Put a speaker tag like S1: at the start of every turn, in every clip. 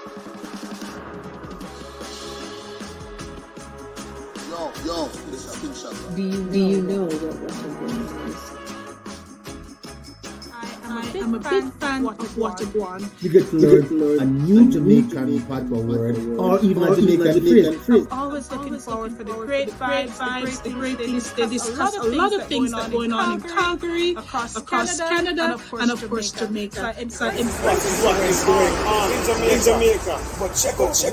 S1: Yo, yo.
S2: Do you, do you know what Wataguan is?
S3: I'm a big fan of Wataguan.
S4: You get to learn a new Jamaican patois word or even a Jamaican phrase.
S3: Always looking forward for the great vibes, vibes, the great things. They discuss a lot of things that are going on in Calgary, across, across Canada, and of course Jamaica. So in
S5: What is going on in Jamaica? In Jamaica. But check out, check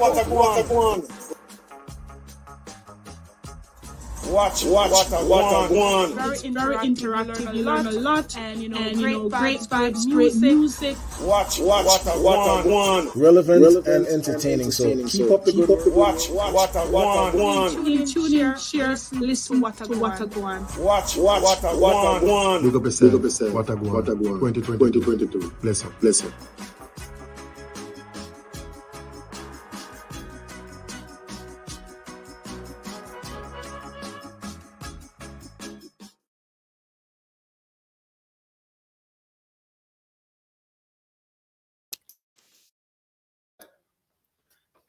S5: out what I. Watch, watch, what I want.
S3: very, very interactive. You learn a lot, and you know, and, you know great vibes, great music.
S5: Watch, watch, what I want.
S6: relevant, and entertaining. So keep up the good work.
S5: Watch, what I want.
S3: Tune in, tune in, share, listen what to what to go on.
S5: Watch, watch, what I want.
S6: Big up yourself. Big up yourself. What a go. What a go. 2020. 2022. Bless you. Bless you.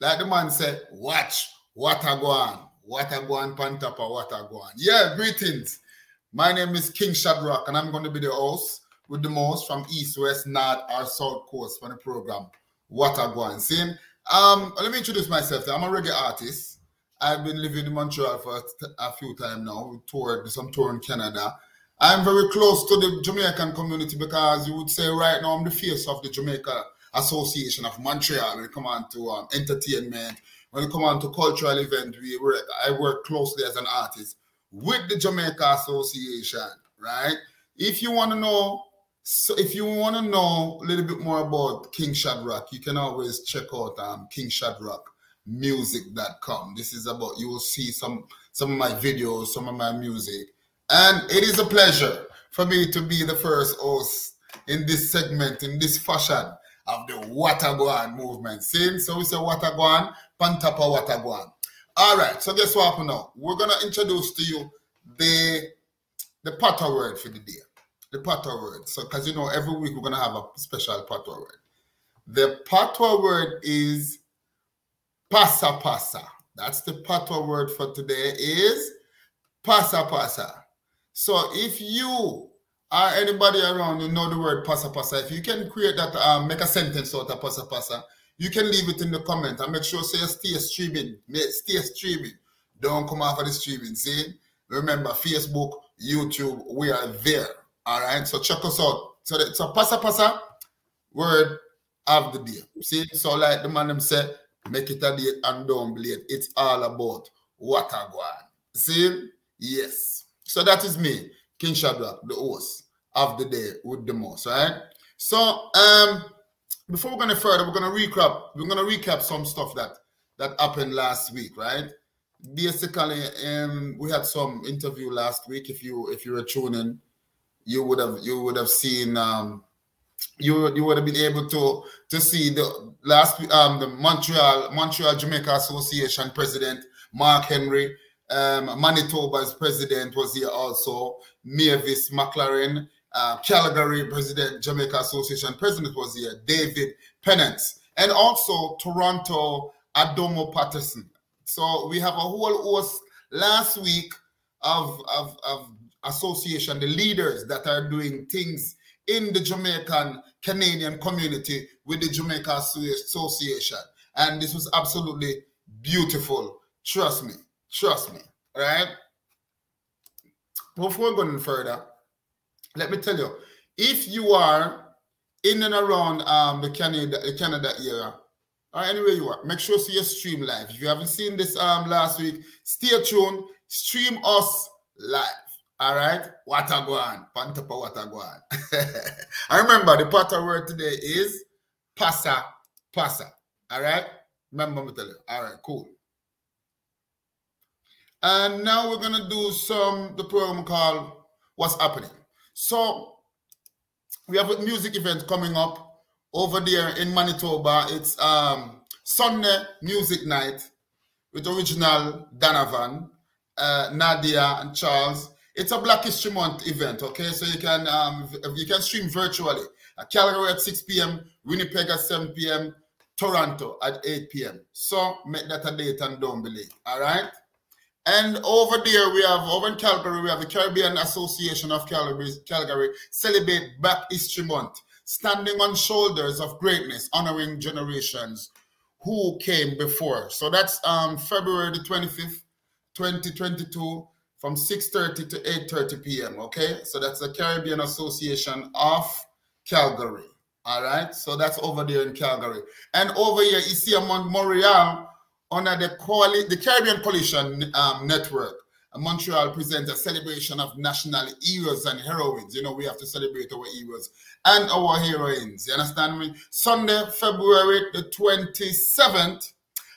S1: Like the man said, watch what I go on. What I go on, pan top of what I go on. Yeah, greetings. My name is King Shadrach, and I'm going to be the host with the most from East, West, North, or South Coast for the program. What I go on. See, um, let me introduce myself. I'm a reggae artist. I've been living in Montreal for a few times now. We toured some tour in Canada. I'm very close to the Jamaican community because you would say right now I'm the face of the Jamaica Association of Montreal when it come on to um, entertainment, when it come on to cultural event, we work, I work closely as an artist with the Jamaica Association, right? If you want to know, so if you want to know a little bit more about King Shadrach, you can always check out um, King Shadrach music.com. This is about you will see some some of my videos, some of my music. And it is a pleasure for me to be the first host in this segment, in this fashion of the Wataguan movement. See? So we say Wataguan, Pantapa Wataguan. All right, so guess what happened now? We're gonna introduce to you the the patois word for the day. The patois word. So because you know every week we're gonna have a special patois word. The patois word is pasa pasa. That's the patois word for today is pasa pasa. So if you or anybody around you know the word pasa pasa, if you can create that, um, make a sentence out of pasa pasa, you can leave it in the comment and make sure say stay streaming, stay streaming. Don't come of the streaming. See, remember Facebook, YouTube, we are there. All right, so check us out. So it's a pasa pasa word of the day. See, so like the man them said, make it a date and don't blade. It's all about what I want. See, yes. So that is me. King Shadrach, the host of the day with the most, right? So um before we're gonna further, we're gonna recap, we're gonna recap some stuff that that happened last week, right? Basically, um we had some interview last week. If you if you were tuning, you would have you would have seen um you you would have been able to to see the last um the Montreal Montreal Jamaica Association president Mark Henry um, Manitoba's president was here also. Mavis McLaren, uh, Calgary president, Jamaica Association president was here. David Pennant, and also Toronto Adaoma Patterson. So we have a whole host last week of, of, of association, the leaders that are doing things in the Jamaican Canadian community with the Jamaica Association. And this was absolutely beautiful. Trust me. Trust me, right? Before going further, let me tell you, if you are in and around um, the Canada, the Canada area, or anywhere you are, make sure to see your stream live. If you haven't seen this um last week, stay tuned, stream us live. All right, what Wataguan, Pantapa Wataguan. I remember the pata word today is pasa pasa. All right, remember me tell you. All right, cool. And now we're gonna do some the program called What's Happening. So we have a music event coming up over there in Manitoba. It's um Sunday Music Night with original Donovan, uh, Nadia, and Charles. It's a Black History Month event, okay? So you can um you can stream virtually. Uh, Calgary at 6 p.m., Winnipeg at 7 p.m., Toronto at 8 p.m. So make that a date and don't believe. All right. And over there, we have over in Calgary, we have the Caribbean Association of Calgary, Calgary celebrate Black History Month, standing on shoulders of greatness, honoring generations who came before. So that's um February the 25th, 2022, from 6:30 to 8:30 p.m. Okay, so that's the Caribbean Association of Calgary. All right, so that's over there in Calgary, and over here you see I'm Montreal under the Coali- the Caribbean Coalition um, Network. Montreal presents a celebration of national heroes and heroines. You know, we have to celebrate our heroes and our heroines. You understand me? Sunday, February the 27th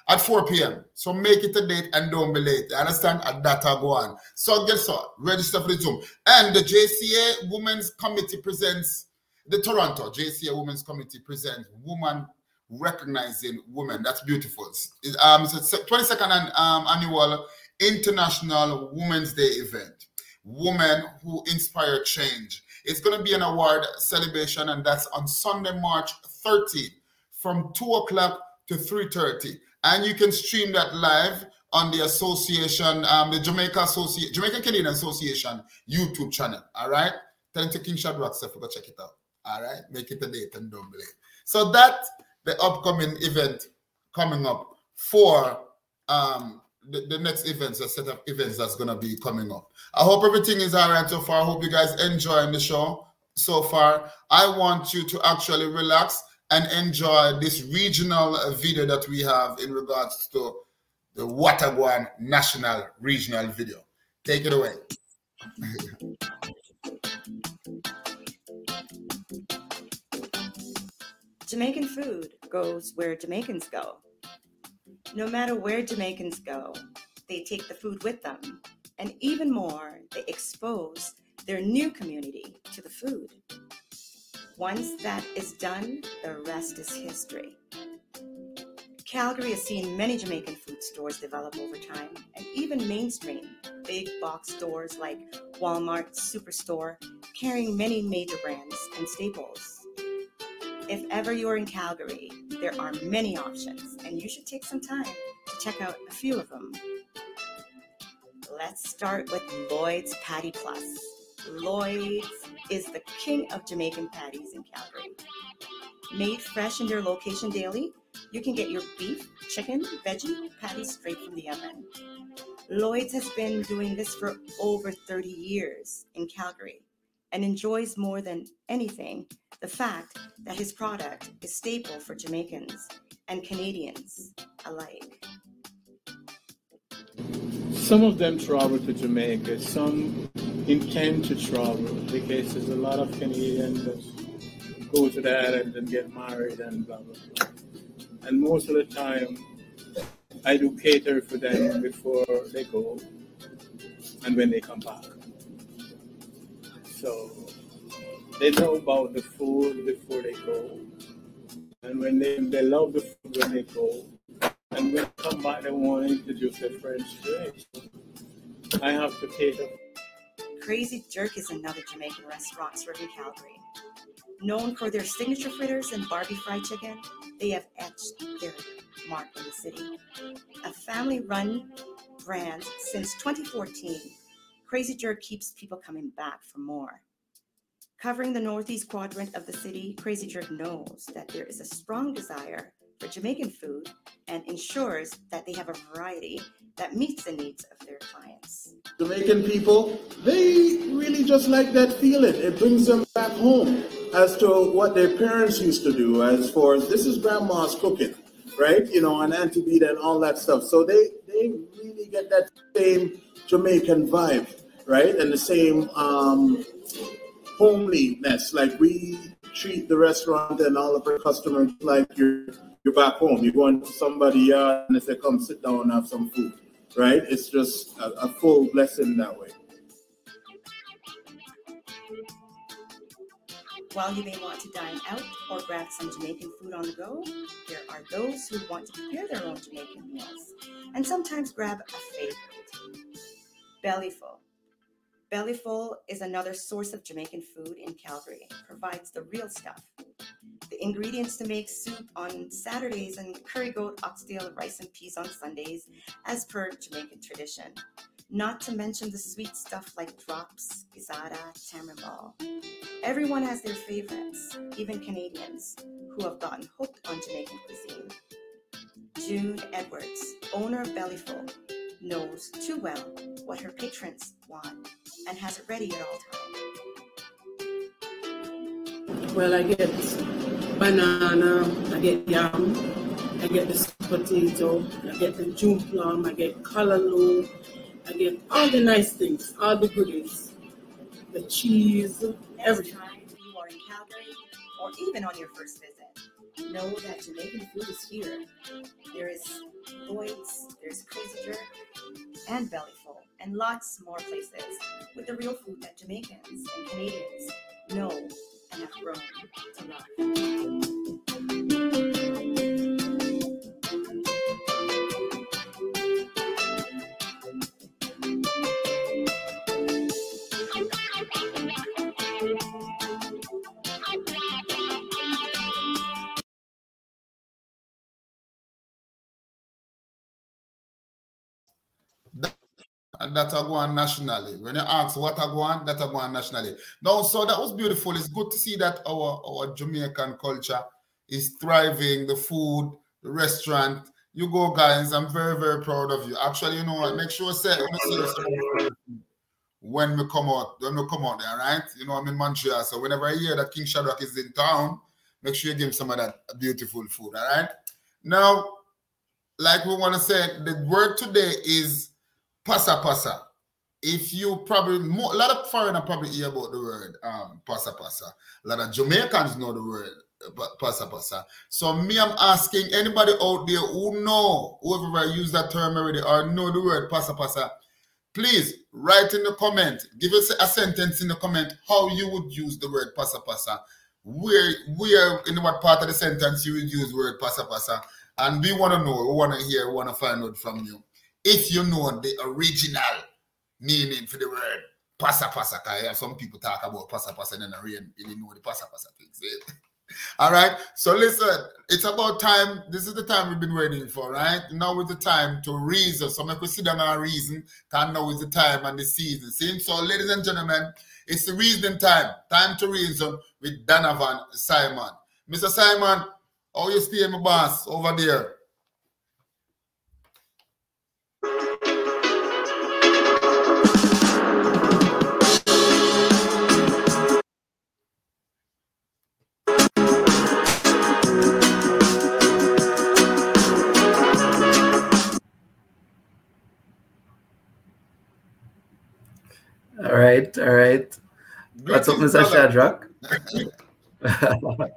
S1: at 4 p.m. So make it a date and don't be late. You understand? At that go on. So guess what? Register for the Zoom. And the JCA Women's Committee presents the Toronto JCA Women's Committee presents Woman Recognizing Women. That's beautiful. Um, it's a 22nd and, um, annual International Women's Day event. Women who inspire change. It's going to be an award celebration, and that's on Sunday, March 13th from 2 o'clock to 3.30. And you can stream that live on the association, um, the Jamaica Association, Jamaican Canadian Association YouTube channel. All right. Tell him to King Shadrach stuff. Go check it out. All right. Make it a date and don't believe. So that the upcoming event coming up for um the, the next events, a set of events that's gonna be coming up. I hope everything is all right so far. I hope you guys enjoying the show so far. I want you to actually relax and enjoy this regional video that we have in regards to the Wataguan National Regional Video. Take it away.
S7: Jamaican food goes where Jamaicans go. No matter where Jamaicans go, they take the food with them. And even more, they expose their new community to the food. Once that is done, the rest is history. Calgary has seen many Jamaican food stores develop over time, and even mainstream big box stores like Walmart, Superstore, carrying many major brands and staples. If ever you're in Calgary, there are many options, and you should take some time to check out a few of them. Let's start with Lloyd's Patty Plus. Lloyd's is the king of Jamaican patties in Calgary. Made fresh in their location daily, you can get your beef, chicken, veggie patties straight from the oven. Lloyd's has been doing this for over 30 years in Calgary and enjoys more than anything the fact that his product is staple for Jamaicans and Canadians alike.
S8: Some of them travel to Jamaica, some intend to travel because there's a lot of Canadians that go to the island and get married and blah blah blah. And most of the time, I do cater for them before they go and when they come back. So they know about the food before they go. And when they, they love the food when they go. And when they come back, they want to introduce their friends to it. I have to cater.
S7: Crazy Jerk is another Jamaican restaurant serving Calgary. Known for their signature fritters and Barbie fried chicken, they have etched their mark in the city. A family run brand since 2014, Crazy Jerk keeps people coming back for more. Covering the northeast quadrant of the city, Crazy Jerk knows that there is a strong desire for Jamaican food and ensures that they have a variety that meets the needs of their clients.
S9: Jamaican people, they really just like that feeling. It brings them back home as to what their parents used to do, as far as this is grandma's cooking, right? You know, and Auntie and all that stuff. So they, they really get that same Jamaican vibe, right? And the same um, homeliness. Like we treat the restaurant and all of our customers like you're you're back home. You're going to somebody's yard and they say, come sit down and have some food, right? It's just a, a full blessing that way.
S7: While you may want to dine out or grab some Jamaican food on the go, there are those who want to prepare their own Jamaican meals and sometimes grab a favorite. Bellyful. Bellyful is another source of Jamaican food in Calgary. It provides the real stuff. The ingredients to make soup on Saturdays and curry goat, oxtail, rice, and peas on Sundays, as per Jamaican tradition. Not to mention the sweet stuff like drops, gizzada, tamarind ball. Everyone has their favorites, even Canadians who have gotten hooked on Jamaican cuisine. June Edwards, owner of Bellyful, knows too well what her patrons want and has it ready at all times.
S10: Well, I get banana, I get yam, I get the sweet potato, I get the June plum, I get callaloo, I get all the nice things, all the goodies, the cheese, everything.
S7: Time you are in Calgary or even on your first visit. Know that Jamaican food is here. There is Lloyd's, there's Crazy Jerk, and Bellyful, and lots more places with the real food that Jamaicans and Canadians know and have grown to love.
S1: That are going nationally. When you ask what are going, that are going nationally. No, so that was beautiful. It's good to see that our, our Jamaican culture is thriving, the food, the restaurant. You go, guys. I'm very, very proud of you. Actually, you know what? Make sure say when we come out, when we come out there, right? You know, I'm in Montreal. So whenever I hear that King Shadrach is in town, make sure you give him some of that beautiful food. All right. Now, like we want to say, the word today is pasa pasa. If you probably more, a lot of foreigners probably hear about the word um, pasa pasa. A lot of Jamaicans know the word uh, pa- pasa pasa. So me, I'm asking anybody out there who know whoever use that term already or know the word pasa pasa. Please write in the comment. Give us a sentence in the comment how you would use the word pasa pasa. Where, where in what part of the sentence you would use the word pasa pasa. And we want to know, we want to hear, we want to find out from you if you know the original meaning for the word pasa pasa, because yeah, some people talk about pasa pasa and then I really, know the pasa pasa things. All right. So listen, it's about time. This is the time we've been waiting for, right? Now is the time to reason. So make we sit down and reason. Because now is the time and the season. See? So, ladies and gentlemen, it's the reasoning time. Time to reason with Donovan Simon. Mr. Simon, how you stay, my boss, over there?
S11: All right, all right. What's up,
S1: Greetings,
S11: Mr.
S1: brother.
S11: Shadrach?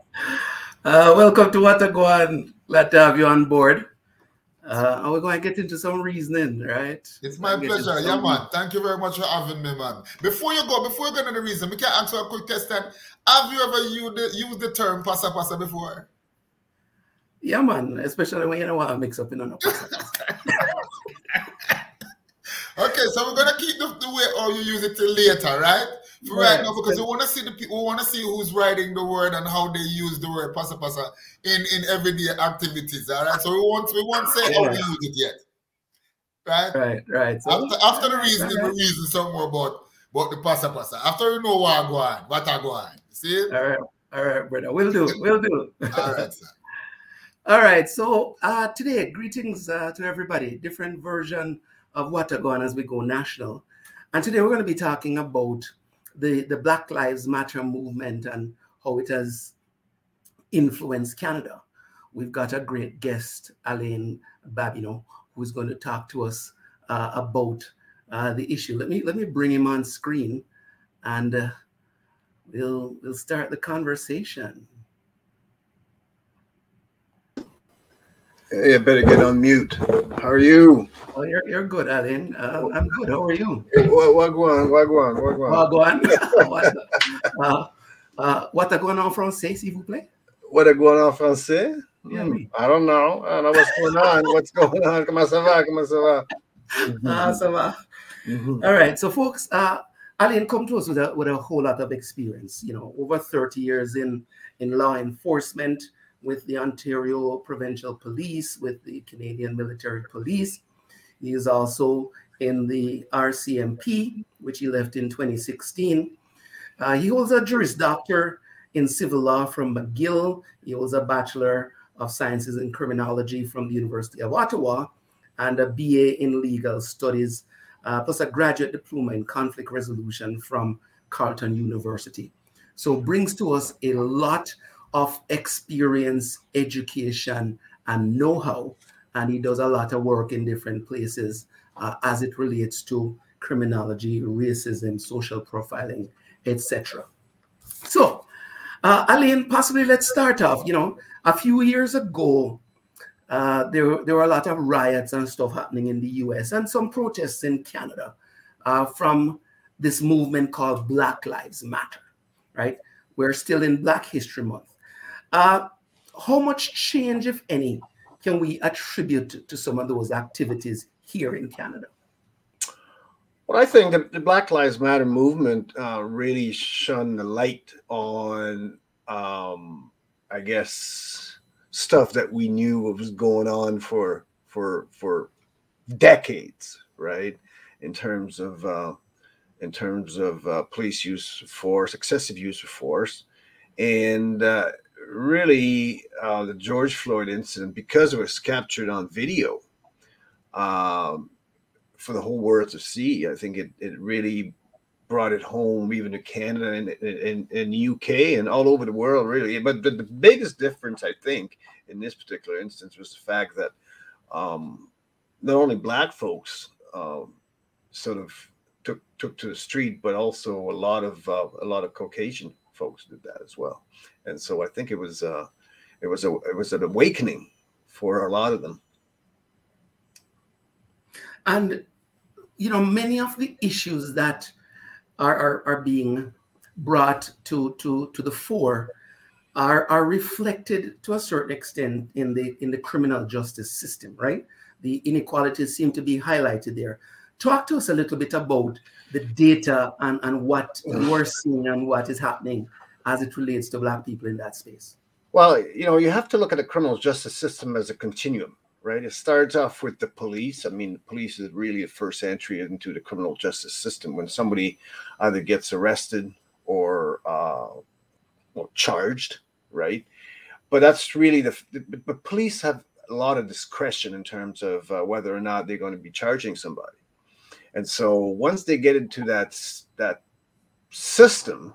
S11: uh, welcome to Wataguan. Glad to have you on board. Uh, and we're going to get into some reasoning, right?
S1: It's my
S11: Get
S1: pleasure. Yeah,
S11: some-
S1: man. Thank you very much for having me, man. Before you go, before you go into the reason, we can answer a quick question. Have you ever used the, used the term pasa pasa before?
S11: Yeah, man. Especially when you don't want to mix up in a
S1: Okay, so we're gonna keep the, the way how you use it till later, right? For right,
S11: Right.
S1: now, because we want to see the people, we want to see who's writing the word and how they use the word pasa pasa in in everyday activities. All right, so we want we won't say how we use it yet, right?
S11: Right, right. So,
S1: After after the reasoning, we
S11: Alright.
S1: reason some more about about the pasa pasa. After you know what I go on, what I go on. See?
S11: all right, all right, brother. We'll do, we'll do.
S1: All right, sir.
S11: All right. So uh, today, greetings uh, to everybody. Different version of Wataguan as we go national. And today we're going to be talking about the, the Black Lives Matter movement and how it has influenced Canada. We've got a great guest, Alain Babineau, who's going to talk to us uh, about uh, the issue. Let me let me bring him on screen, and uh, we'll we'll start the conversation.
S12: Hey, you better get on mute. How are you?
S11: Oh, you're, you're good, Alain. Uh, I'm good. How are you? Oh, go on. what, uh, uh, what are going on français, s'il vous plaît?
S12: What are going on, français?
S11: Yeah, me.
S12: I don't know. I don't know what's going on. What's going on? Comment ça va? Comment ça va?
S11: Ah, ça va.
S12: Mhm.
S11: All right. So, folks, uh, Alain come to us with a, with a whole lot of experience, you know, over 30 years in, in law enforcement with the Ontario Provincial Police, with the Canadian Military Police. He is also in the RCMP, which he left in 2016. Uh, he holds a Juris Doctor in Civil Law from McGill. He holds a Bachelor of Sciences in Criminology from the University of Ottawa and a BA in Legal Studies, uh, plus a graduate diploma in conflict resolution from Carleton University. So brings to us a lot of experience, education, and know-how, and he does a lot of work in different places uh, as it relates to criminology, racism, social profiling, etc. So, uh, Alain, possibly let's start off. You know, a few years ago, uh, there, there were a lot of riots and stuff happening in the US and some protests in Canada uh, from this movement called Black Lives Matter, right? We're still in Black History Month. Uh, how much change, if any, can we attribute to some of those activities here in Canada?
S12: Well, I think the, the Black Lives Matter movement uh, really shone the light on, um, I guess, stuff that we knew was going on for for for decades, right? In terms of uh, in terms of uh, police use of force, excessive use of force, and uh, really uh, the George Floyd incident because it was captured on video. Um, for the whole world to see. I think it, it really brought it home even to Canada and in UK and all over the world really. But the, the, biggest difference I think in this particular instance was the fact that um, not only black folks um, sort of took took to the street, but also a lot of uh, a lot of Caucasian folks did that as well. And so I think it was uh, it was a it was an awakening for a lot of them.
S11: And you know, many of the issues that are, are, are being brought to, to, to the fore are, are reflected to a certain extent in the in the criminal justice system, right? The inequalities seem to be highlighted there. Talk to us a little bit about the data and, and what you're seeing and what is happening as it relates to Black people in that space.
S12: Well, you know, you have to look at the criminal justice system as a continuum right? It starts off with the police. I mean, the police is really a first entry into the criminal justice system when somebody either gets arrested or uh, well, charged, right? But that's really the, the but police have a lot of discretion in terms of uh, whether or not they're going to be charging somebody. And so once they get into that that system,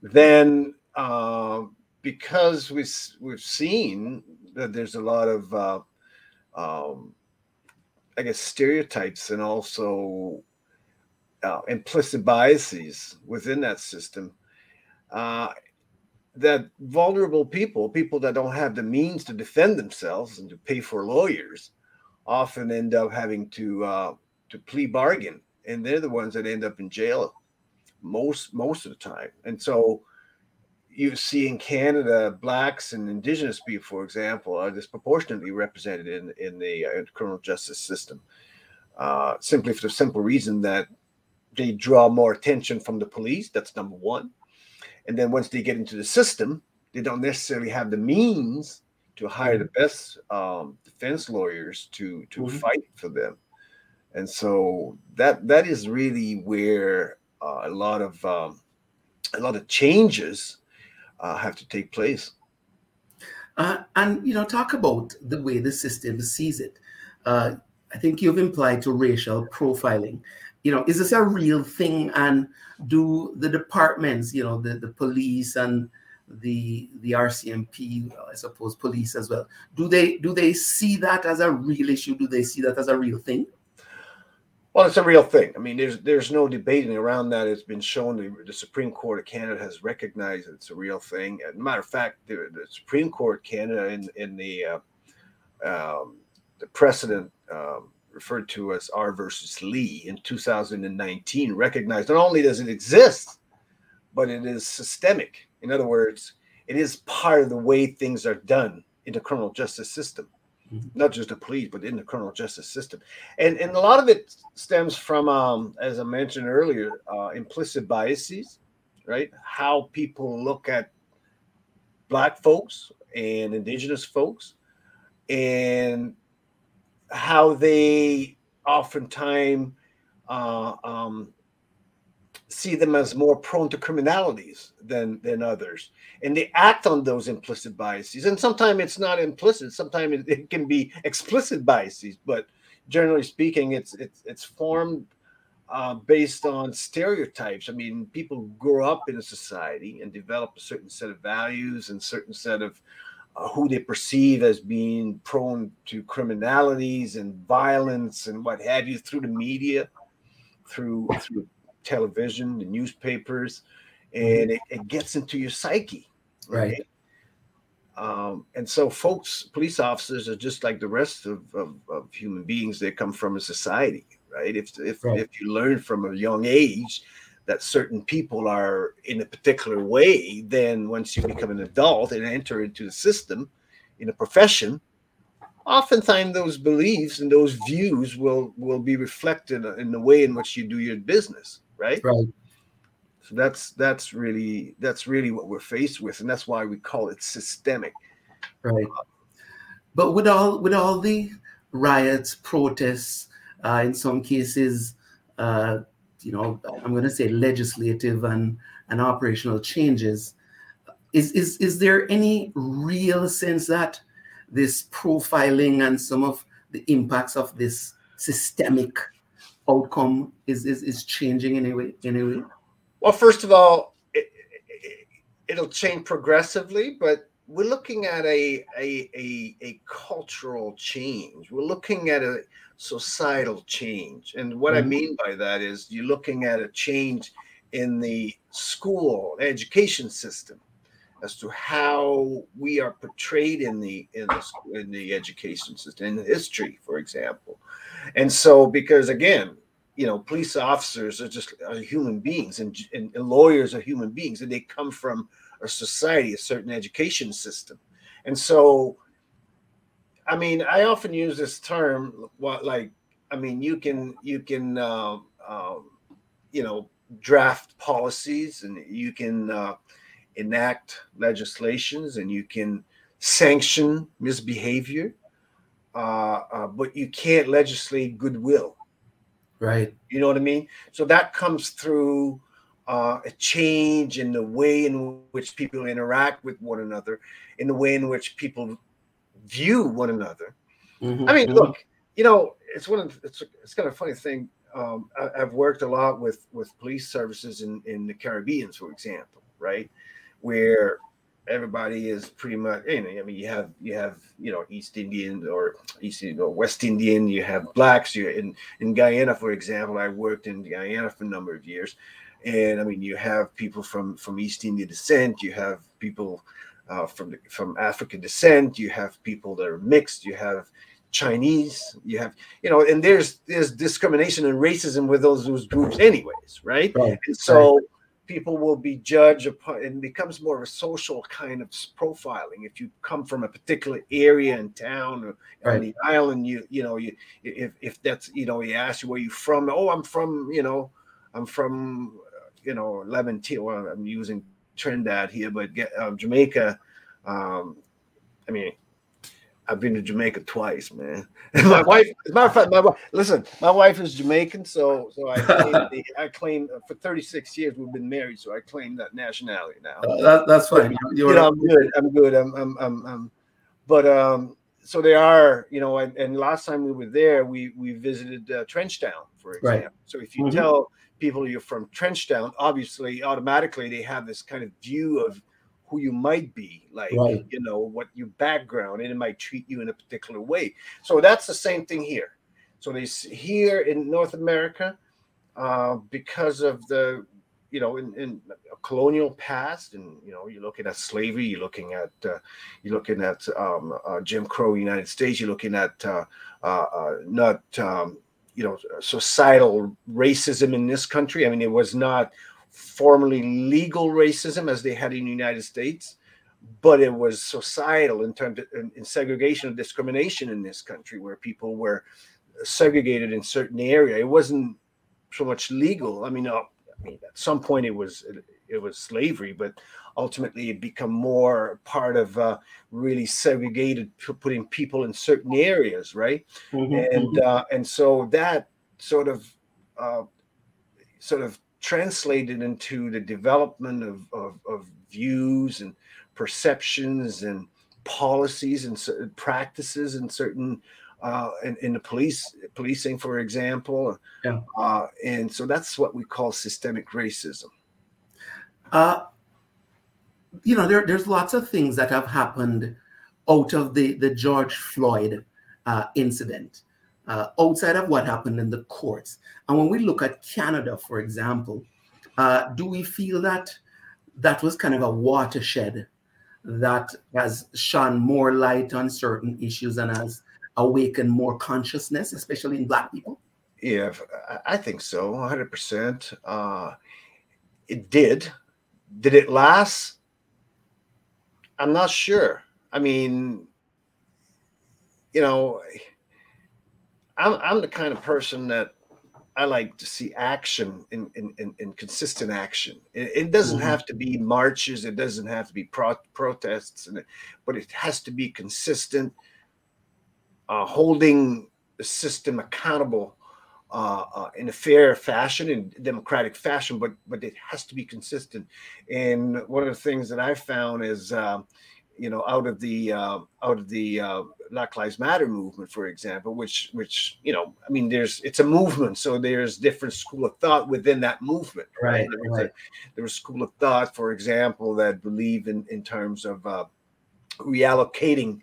S12: then uh, because we we've seen that there's a lot of uh, um, I guess stereotypes and also uh, implicit biases within that system. Uh, that vulnerable people, people that don't have the means to defend themselves and to pay for lawyers, often end up having to uh, to plea bargain, and they're the ones that end up in jail most most of the time. And so you see in Canada, blacks and indigenous people, for example, are disproportionately represented in in the uh, criminal justice system, uh, simply for the simple reason that they draw more attention from the police. That's number one, and then once they get into the system, they don't necessarily have the means to hire the mm-hmm. best um, defense lawyers to to mm-hmm. fight for them, and so that that is really where uh, a lot of um, a lot of changes uh, have to take place.
S11: Uh, and you know, talk about the way the system sees it. Uh, I think you've implied to racial profiling. You know, is this a real thing? And do the departments, you know, the, the police and the the RCMP, I suppose police as well, do they do they see that as a real issue? Do they see that as a real thing?
S12: Well, it's a real thing. I mean, there's there's no debating around that. It's been shown. The, the Supreme Court of Canada has recognized it's a real thing. As a matter of fact, the, the Supreme Court Canada in in the uh, um, the precedent um, referred to as R versus Le in 2019 recognized not only does it exist, but it is systemic. In other words, it is part of the way things are done in the criminal justice system not just the police, but in the criminal justice system. And and a lot of it stems from, um, as I mentioned earlier, uh, implicit biases, right? How people look at black folks and indigenous folks and how they oftentimes uh, um, see them as more prone to criminalities than than others. And they act on those implicit biases. And sometimes it's not implicit. Sometimes it, it, can be explicit biases. But generally speaking it's it's it's formed uh, based on stereotypes. I mean people grow up in a society and develop a certain set of values and certain set of uh, who they perceive as being prone to criminalities and violence and what have you through the media through through television, the newspapers, and it, it gets into your psyche.
S11: Right. right.
S12: Um, and so, folks, police officers are just like the rest of, of, of human beings. They come from a society, right? If if, right. if you learn from a young age that certain people are in a particular way, then once you become an adult and enter into the system in a profession, oftentimes those beliefs and those views will will be reflected in the way in which you do your business right?
S11: Right.
S12: So that's that's really that's really what we're faced with, and that's why we call it systemic.
S11: Right. But with all with all the riots, protests, uh, in some cases, uh, you know, I'm going to say legislative and and operational changes. Is is is there any real sense that this profiling and some of the impacts of this systemic outcome is is, is changing in any way anyway?
S12: Well, first of all, it, it, will change progressively, but we're looking at a, a, a, a, cultural change. We're looking at a societal change. And what mm-hmm. I mean by that is you're looking at a change in the school education system as to how we are portrayed in the in the, in the education system in history for example and so, because again, you know, police officers are just are human beings, and, and, and lawyers are human beings, and they come from a society, a certain education system, and so, I mean, I often use this term, what like, I mean, you can you can, uh, um, you know, draft policies, and you can uh, enact legislations, and you can sanction misbehavior uh, uh, but you can't legislate goodwill.
S11: Right.
S12: You know what I mean? So that comes through uh, a change in the way in which people interact with one another, in the way in which people view one another. Mm-hmm. I mean, mm-hmm. look, you know, it's one of it's it's kind of a funny thing. Um, I, have worked a lot with with police services in in the Caribbean, for example, right, where everybody is pretty much you know, I mean you have you have you know East Indian or East or West Indian, you have blacks, you in in Guyana, for example, I worked in Guyana for a number of years. And I mean you have people from from East Indian descent, you have people uh, from the, from African descent, you have people that are mixed, you have Chinese, you have, you know, and there's there's discrimination and racism with those those groups, anyways, right? right. And so people will be judged upon and becomes more of a social kind of profiling. If you come from a particular area in town or right. on the island you you know you if, if that's you know he asks you where you from? Oh i'm from you know i'm from you know Laventille well i'm using trinidad here but get, uh, jamaica um i mean I've been to Jamaica twice, man. my wife, as a matter of fact, my wife, listen, my wife is Jamaican, so so I claim, the, I claim uh, for 36 years we've been married, so I claim that nationality now.
S11: Uh, that, that's fine.
S12: You're, you know, I'm good. I'm good. I'm, I'm, I'm, I'm but um, so they are, you know, and, and, last time we were there, we we visited uh, Trenchtown, for example. Right. So if you mm-hmm. tell people you're from Trenchtown, obviously, automatically they have this kind of view of who you might be, like right. you know what your background, and it might treat you in a particular way. So that's the same thing here. So they here in North America, uh, because of the you know in, in colonial past, and you know you're looking at slavery, you're looking at uh, you're looking at um, uh, Jim Crow, United States, you're looking at uh, uh, uh, not um, you know societal racism in this country. I mean, it was not formally legal racism as they had in the United States, but it was societal in terms of in, in segregation and discrimination in this country, where people were segregated in certain area. It wasn't so much legal. I mean, uh, I mean, at some point it was it, it was slavery, but ultimately it become more part of uh, really segregated, putting people in certain areas, right?
S11: Mhm,
S12: And
S11: mhm.
S12: uh, and so that sort of uh, sort of translated into the development of, of, of views and perceptions and policies and practices and certain uh, in, in the police policing, for example.
S11: Yeah.
S12: Uh, and so that's what we call systemic racism.
S11: Uh, you know, there, there's lots of things that have happened out of the, the George Floyd uh, incident, uh, outside of what happened in the courts. And when we look at Canada, for example, uh, do we feel that that was kind of a watershed that has shone more light on certain issues and has awakened more consciousness, especially in Black people?
S12: Yeah, I think so, 100%. Uh, it did. Did it last? I'm not sure. I mean, you know, I'm, I'm the kind of person that I like to see action in, in, in, in consistent action. It, it doesn't
S11: Mhm.
S12: have to be marches, it doesn't have to be pro- protests, and it, but it has to be consistent, uh, holding the system accountable uh, uh, in a fair fashion, in democratic fashion, but but it has to be consistent. And one of the things that I found is, um, you know, out of the uh, out of the uh, Black Lives Matter movement, for example, which which you know, I mean, there's it's a movement, so there's different school of thought within that movement.
S11: Right,
S12: There was,
S11: right.
S12: a, there was school of thought, for example, that believe in in terms of uh, reallocating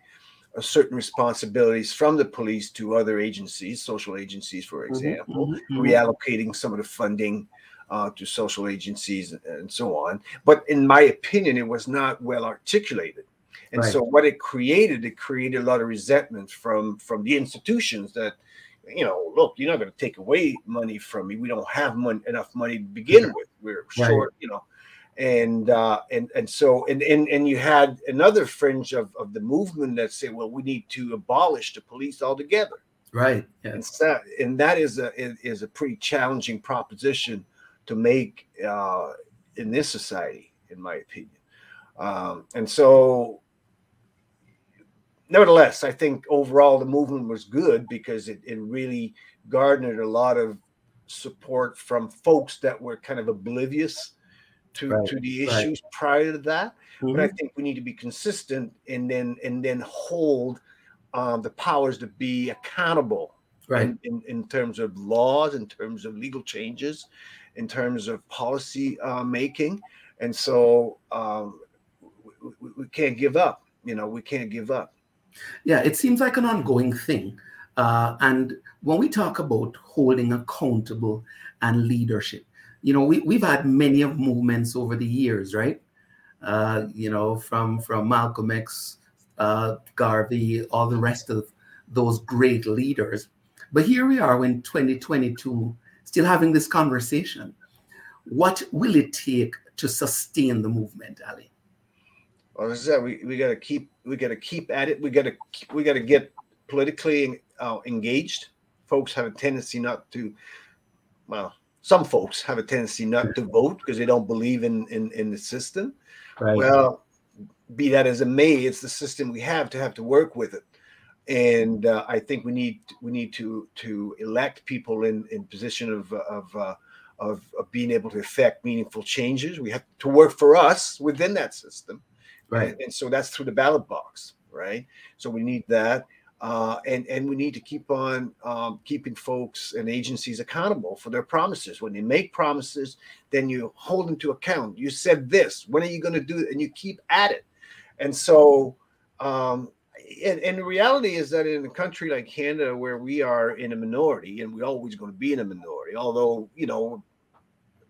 S12: certain responsibilities from the police to other agencies, social agencies, for example,
S11: mhm, mhm.
S12: reallocating some of the funding uh, to social agencies and so on. But in my opinion, it was not well articulated. And
S11: Right.
S12: so what it created, it created a lot of resentment from from the institutions that, you know, look, you're not going to take away money from me. We don't have mon- enough money to begin with. We're
S11: Right.
S12: short, you know and uh, and and so and and and you had another fringe of, of the movement that said, well, we need to abolish the police altogether.
S11: Right.
S12: And
S11: Yes.
S12: that and that is a is, is a pretty challenging proposition to make uh, in this society, in my opinion. Um, and so, nevertheless, I think overall the movement was good because it, it really garnered a lot of support from folks that were kind of oblivious to,
S11: Right,
S12: to the
S11: right.
S12: issues prior to that. But I
S11: Mhm.
S12: think we need to be consistent and then and then hold um, the powers to be accountable
S11: Right.
S12: in, in, in terms of laws, in terms of legal changes, in terms of policy uh, making. And so um, we, we, we can't give up. You know, we can't give up.
S11: Yeah, it seems like an ongoing thing. Uh, and when we talk about holding accountable and leadership, you know, we, we've had many of movements over the years, right? Uh, you know, from from Malcolm X, uh, Garvey, all the rest of those great leaders. But here we are in 2022, still having this conversation. What will it take to sustain the movement, Ali?
S12: Well, as I said, we, we got to keep we got to keep at it. We got to we got to get politically uh, engaged. Folks have a tendency not to. Well, some folks have a tendency not to vote because they don't believe in in, in the system.
S11: Right.
S12: Well, be that as it may, it's the system we have to have to work with it. And uh, I think we need we need to to elect people in in position of of, uh, of of being able to affect meaningful changes. We have to work for us within that system,
S11: Right.
S12: And, so that's through the ballot box, right? So we need that, uh, and and we need to keep on um, keeping folks and agencies accountable for their promises. When they make promises, then you hold them to account. You said this. When are you going to do it? And you keep at it. And so, um, and, and the reality is that in a country like Canada, where we are in a minority, and we're always going to be in a minority, although you know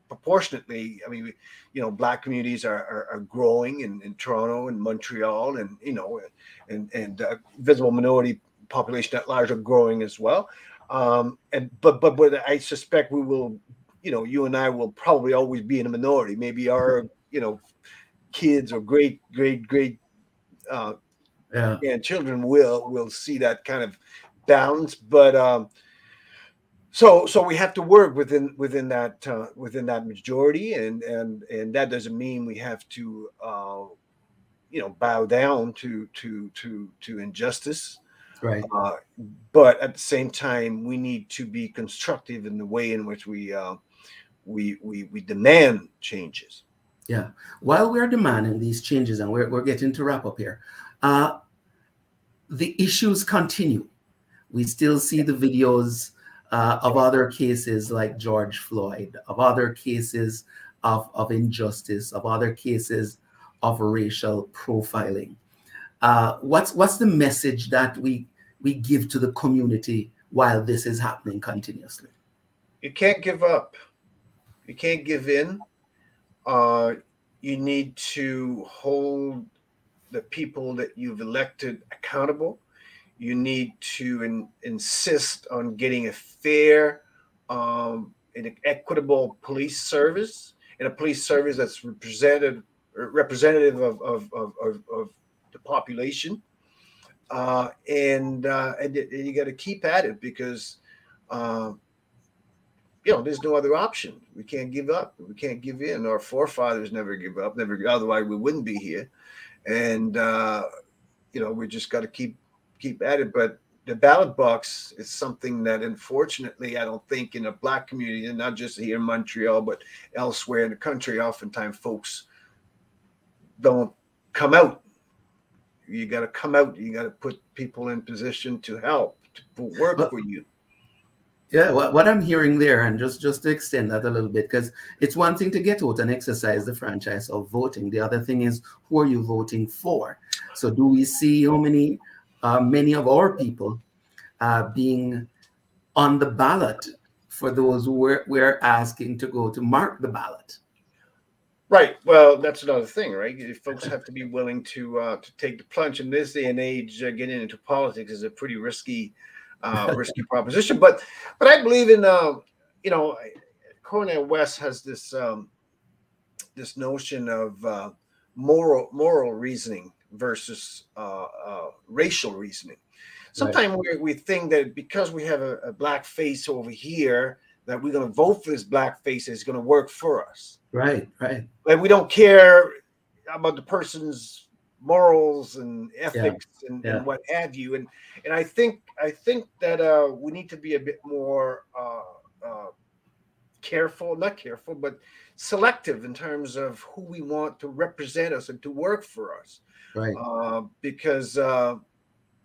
S12: proportionately, I mean, you know, black communities are, are, are growing in, in Toronto and Montreal, and you know, and and uh, visible minority population at large are growing as well. Um, and but but but I suspect we will, you know, you and I will probably always be in a minority. Maybe our you know kids or great great great uh,
S11: Yeah.
S12: and children will will see that kind of balance, but um, so so we have to work within within that uh, within that majority and and and that doesn't mean we have to uh, you know bow down to to to to injustice.
S11: Right.
S12: Uh, but at the same time we need to be constructive in the way in which we uh, we we we demand changes.
S11: Yeah. While we're demanding these changes and we're, we're getting to wrap up here uh, the issues continue. We still see the videos uh, of other cases like George Floyd, of other cases of, of injustice, of other cases of racial profiling. Uh, what's what's the message that we we give to the community while this is happening continuously?
S12: You can't give up. You can't give in. Uh, you need to hold the people that you've elected accountable you need to in, insist on getting a fair um, and equitable police service and a police service that's represented representative of, of, of, of, of the population. Uh, and uh, and, and you got to keep at it because uh, you know there's no other option. We can't give up. We can't give in. Our forefathers never give up. Never otherwise we wouldn't be here. And uh, you know we just got to keep keep at it. But the ballot box is something that, unfortunately, I don't think in a black community, and not just here in Montreal, but elsewhere in the country, oftentimes folks don't come out. You got to come out. You got to put people in position to help, to work for you.
S11: Yeah, what, what I'm hearing there, and just just to extend that a little bit, because it's one thing to get out and exercise the franchise of voting. The other thing is who are you voting for? So, do we see how many uh, many of our people uh, being on the ballot for those who we're, we're asking to go to mark the ballot.
S12: Right. Well, that's another thing, right? Folks have to be willing to uh, to take the plunge. In this day and age, uh, getting into politics is a pretty risky, uh, risky proposition. But but I believe in uh, you know, Cornel West has this um, this notion of uh, moral moral reasoning versus uh, uh, racial reasoning. Sometimes right. we, we think that because we have a, a, black face over here, that we're going to vote for this black face is going to work for us.
S11: Right, right.
S12: Like we don't care about the person's morals and ethics yeah. And, yeah. and, what have you. And and I think I think that uh, we need to be a bit more uh, uh, careful, not careful, but selective in terms of who we want to represent us and to work for us
S11: right?
S12: Uh, because uh,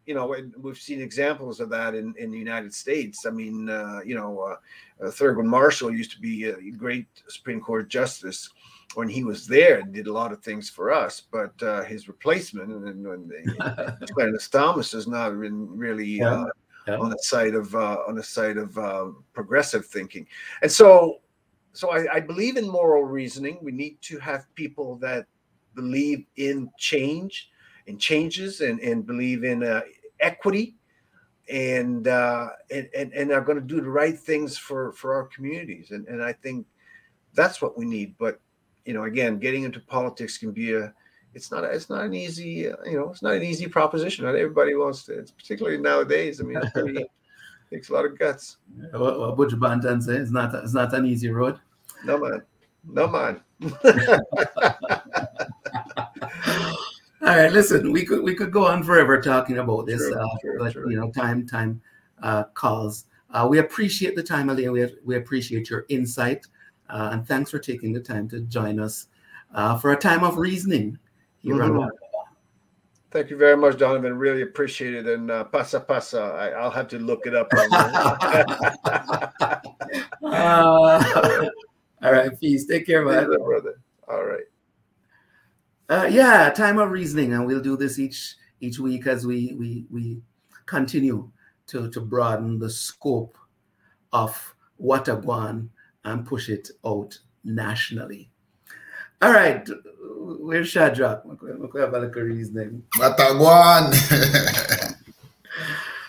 S12: you know we've seen examples of that in, in the United States. I mean, uh, you know, uh, uh, Thurgood Marshall used to be a great Supreme Court justice when he was there and did a lot of things for us. But uh, his replacement, and when Clarence Thomas, has not been really. Yeah. Yeah. on the side of uh, on the side of uh, progressive thinking, and so so I, I, believe in moral reasoning. We need to have people that believe in change and changes and, and believe in uh, equity and, uh, and, and and are going to do the right things for for our communities and and I think that's what we need but you know again getting into politics can be a it's not it's not an easy uh, you know it's not an easy proposition. Not everybody wants to it's particularly nowadays I mean it's pretty takes a lot of guts.
S11: What, what Buju Banton say it's not it's not an easy road.
S12: No man. No man.
S11: All right, listen, we could we could go on forever talking about this, uh, but you know, time time uh, calls. Uh, we appreciate the time, Alain. We, we appreciate your insight, uh, and thanks for taking the time to join us uh, for a time of reasoning here mm-hmm. on
S12: Thank you very much, Donovan. Really appreciate it. And uh, pasa pasa, I, will have to look it up.
S11: uh, all right, peace. Take care, man.
S12: brother. All right.
S11: Uh, yeah, time of reasoning, and we'll do this each each week as we we we continue to to broaden the scope of Wataguan and push it out nationally. All right, where's Shadrach? We have a little reasoning.
S1: Wataguan.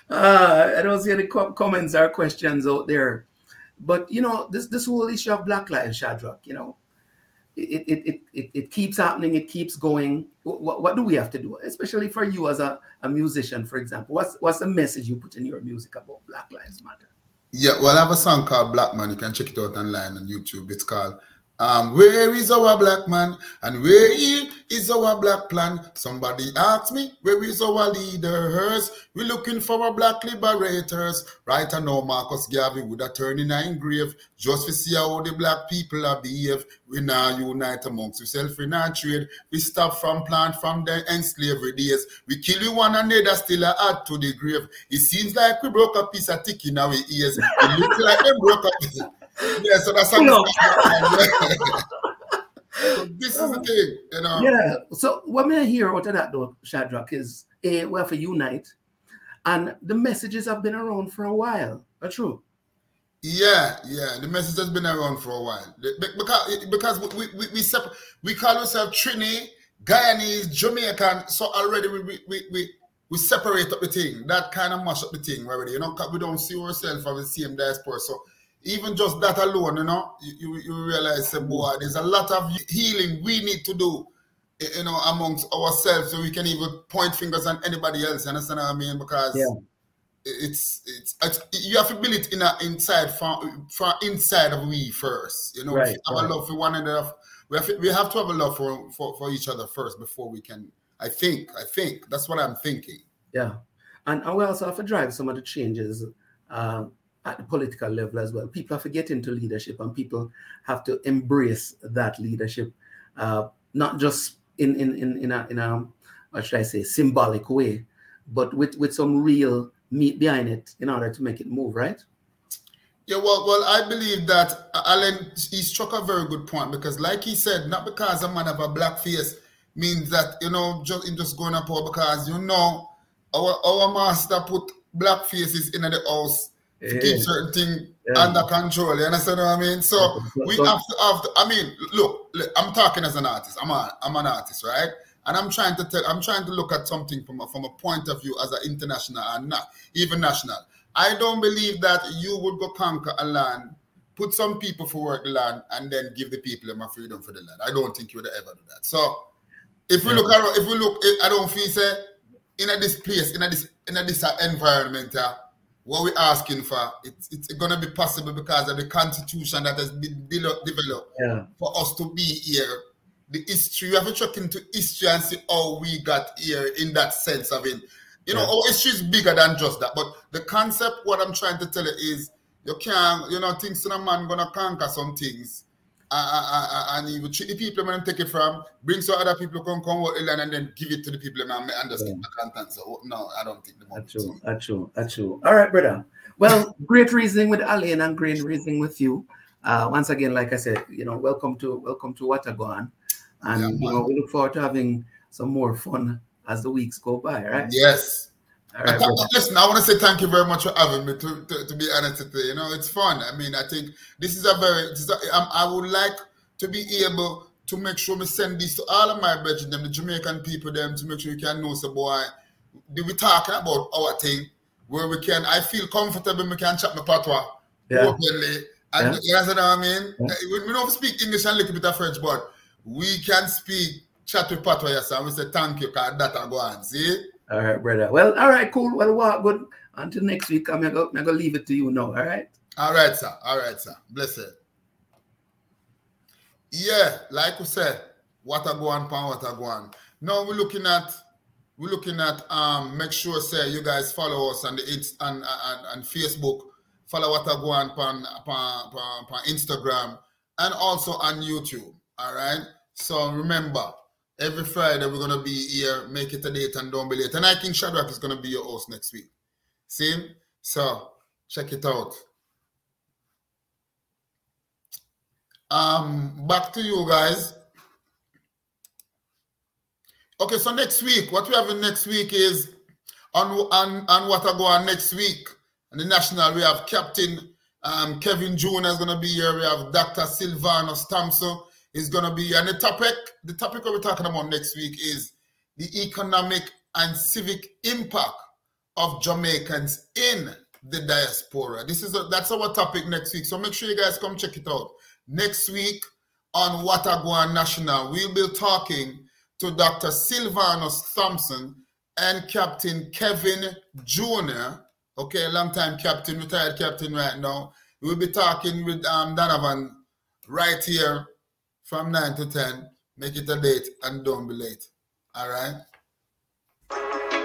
S11: uh, I don't see any co- comments or questions out there, but you know this this whole issue of Black Lives, Shadrach. You know, it, it, it, it, keeps happening, it keeps going. What, what do we have to do? Especially for you as a, a musician, for example. What's what's the message you put in your music about Black Lives Matter?
S1: Yeah, well, I have a song called Black Man. You can check it out online on YouTube. It's called um, Where is our black man? And where is our black plan? Somebody asked me, Where is our leaders? We're looking for our black liberators. Right I know Marcus Garvey would have turned in a grave just to see how the black people are behave. We now unite amongst ourselves, we now trade. We stop from plant from the enslavery days. We kill you one another, still add to the grave. It seems like we broke a piece of tick in our ears. It looks like we broke up. Yeah, so that's how so this is the thing, you know.
S11: Yeah. So what may I hear out of that though, Shadrach, is a well for unite, and the messages have been around for a while. Are true.
S1: Yeah, yeah, the message has been around for a while because because we we we, we, we call ourselves Trini, Guyanese, Jamaican. So already we we, we, we we separate up the thing. That kind of mash up the thing already. You know, we don't see ourselves as the same diaspora. So even just that alone, you know, you, you realize, boy, there's a lot of healing we need to do, you know, amongst ourselves, so we can even point fingers on anybody else. You understand what I mean? Because yeah. it's, it's, it's you have to build it in a, inside from, from inside of we first. You know, right, have right. a love for one another. We have, we have to have a love for, for for each other first before we can. I think. I think that's what I'm thinking.
S11: Yeah, and, and we also have to drive some of the changes. Uh, at the political level as well. People have forgetting to get into leadership and people have to embrace that leadership, uh, not just in, in, in, in, a, in a, what should I say, symbolic way, but with, with some real meat behind it in order to make it move, right?
S1: Yeah, well, well, I believe that Alain he struck a very good point because, like he said, not because a man have a black face means that you know just just going up because you know our our master put black faces in the house to keep certain things yeah. under control. You understand what I mean? So we have to have to, I mean, look, look, I'm talking as an artist. I'm a, I'm an artist, right? And I'm trying to tell, I'm trying to look at something from a, from a point of view as an international and not even national. I don't believe that you would go conquer a land, put some people for work the land, and then give the people them a freedom for the land. I don't think you would ever do that. So if we yeah. look at, if we look, I don't feel say in a this place, in a this in a this environment, uh, what we're asking for, it's, it's going to be possible because of the constitution that has been developed
S11: yeah.
S1: for us to be here. The history, we have to check into history and see how we got here in that sense of it. You know, yeah. our history is bigger than just that. But the concept, what I'm trying to tell you is, you can't, you know, things in a man going to conquer some things and he would treat the people and take it from, bring some other people come come land and then give it to the people and understand yeah. the content. So no, I don't think the
S11: That's true. That's true. True. All right, brother. Well, great reasoning with Alain and great reasoning with you. Uh, once again, like I said, you know, welcome to welcome to Wataguan. And yeah, you know, we look forward to having some more fun as the weeks go by, right?
S1: Yes. Right, listen, I want to say thank you very much for having me. To, to, to be honest with you, you know, it's fun. I mean, I think this is a very. Is a, um, I would like to be able to make sure we send this to all of my brethren, them, the Jamaican people, them, to make sure you can know, so boy, we talking about our thing where we can. I feel comfortable. We can chat my patois yeah. openly, and yeah. you know what I mean. Yeah. We, we don't speak English and a little bit of French, but we can speak chat with patois. Yes, and we say thank you, cause that I go on. See.
S11: All right, brother. Well, all right, cool. Well, what good. Until next week, I'm gonna, I'm gonna leave it to you now. All right.
S1: All right, sir. All right, sir. Bless it. Yeah, like we said, Wataguan, pan Wataguan. Now we're looking at we're looking at um make sure say you guys follow us on the it's on, on Facebook, follow Wataguan pan, pan, pan, pan Instagram, and also on YouTube. All right. So remember, Every Friday we're gonna be here. Make it a date and don't be late. And I think Shadrach is gonna be your host next week. See? So check it out. Um, back to you guys. Okay, so next week, what we have in next week is on on on Wataguan next week. And the national, we have Captain um, Kevin Jr. is gonna be here. We have Dr. Sylvanus Thompson is going to be, and the topic, the topic we're talking about next week is the economic and civic impact of Jamaicans in the diaspora. This is a, that's our topic next week. So make sure you guys come check it out. Next week on Wataguan National, we'll be talking to Dr. Sylvanus Thompson and Captain Kevin Jr. Okay, long time captain, retired captain right now. We'll be talking with um Donovan right here from 9 to 10. Make it a date and don't be late. All right.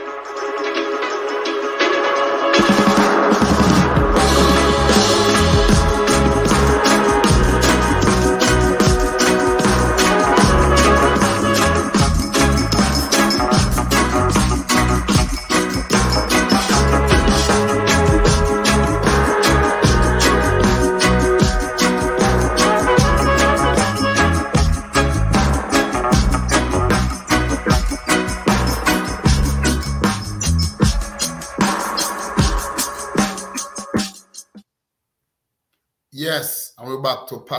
S1: We're back to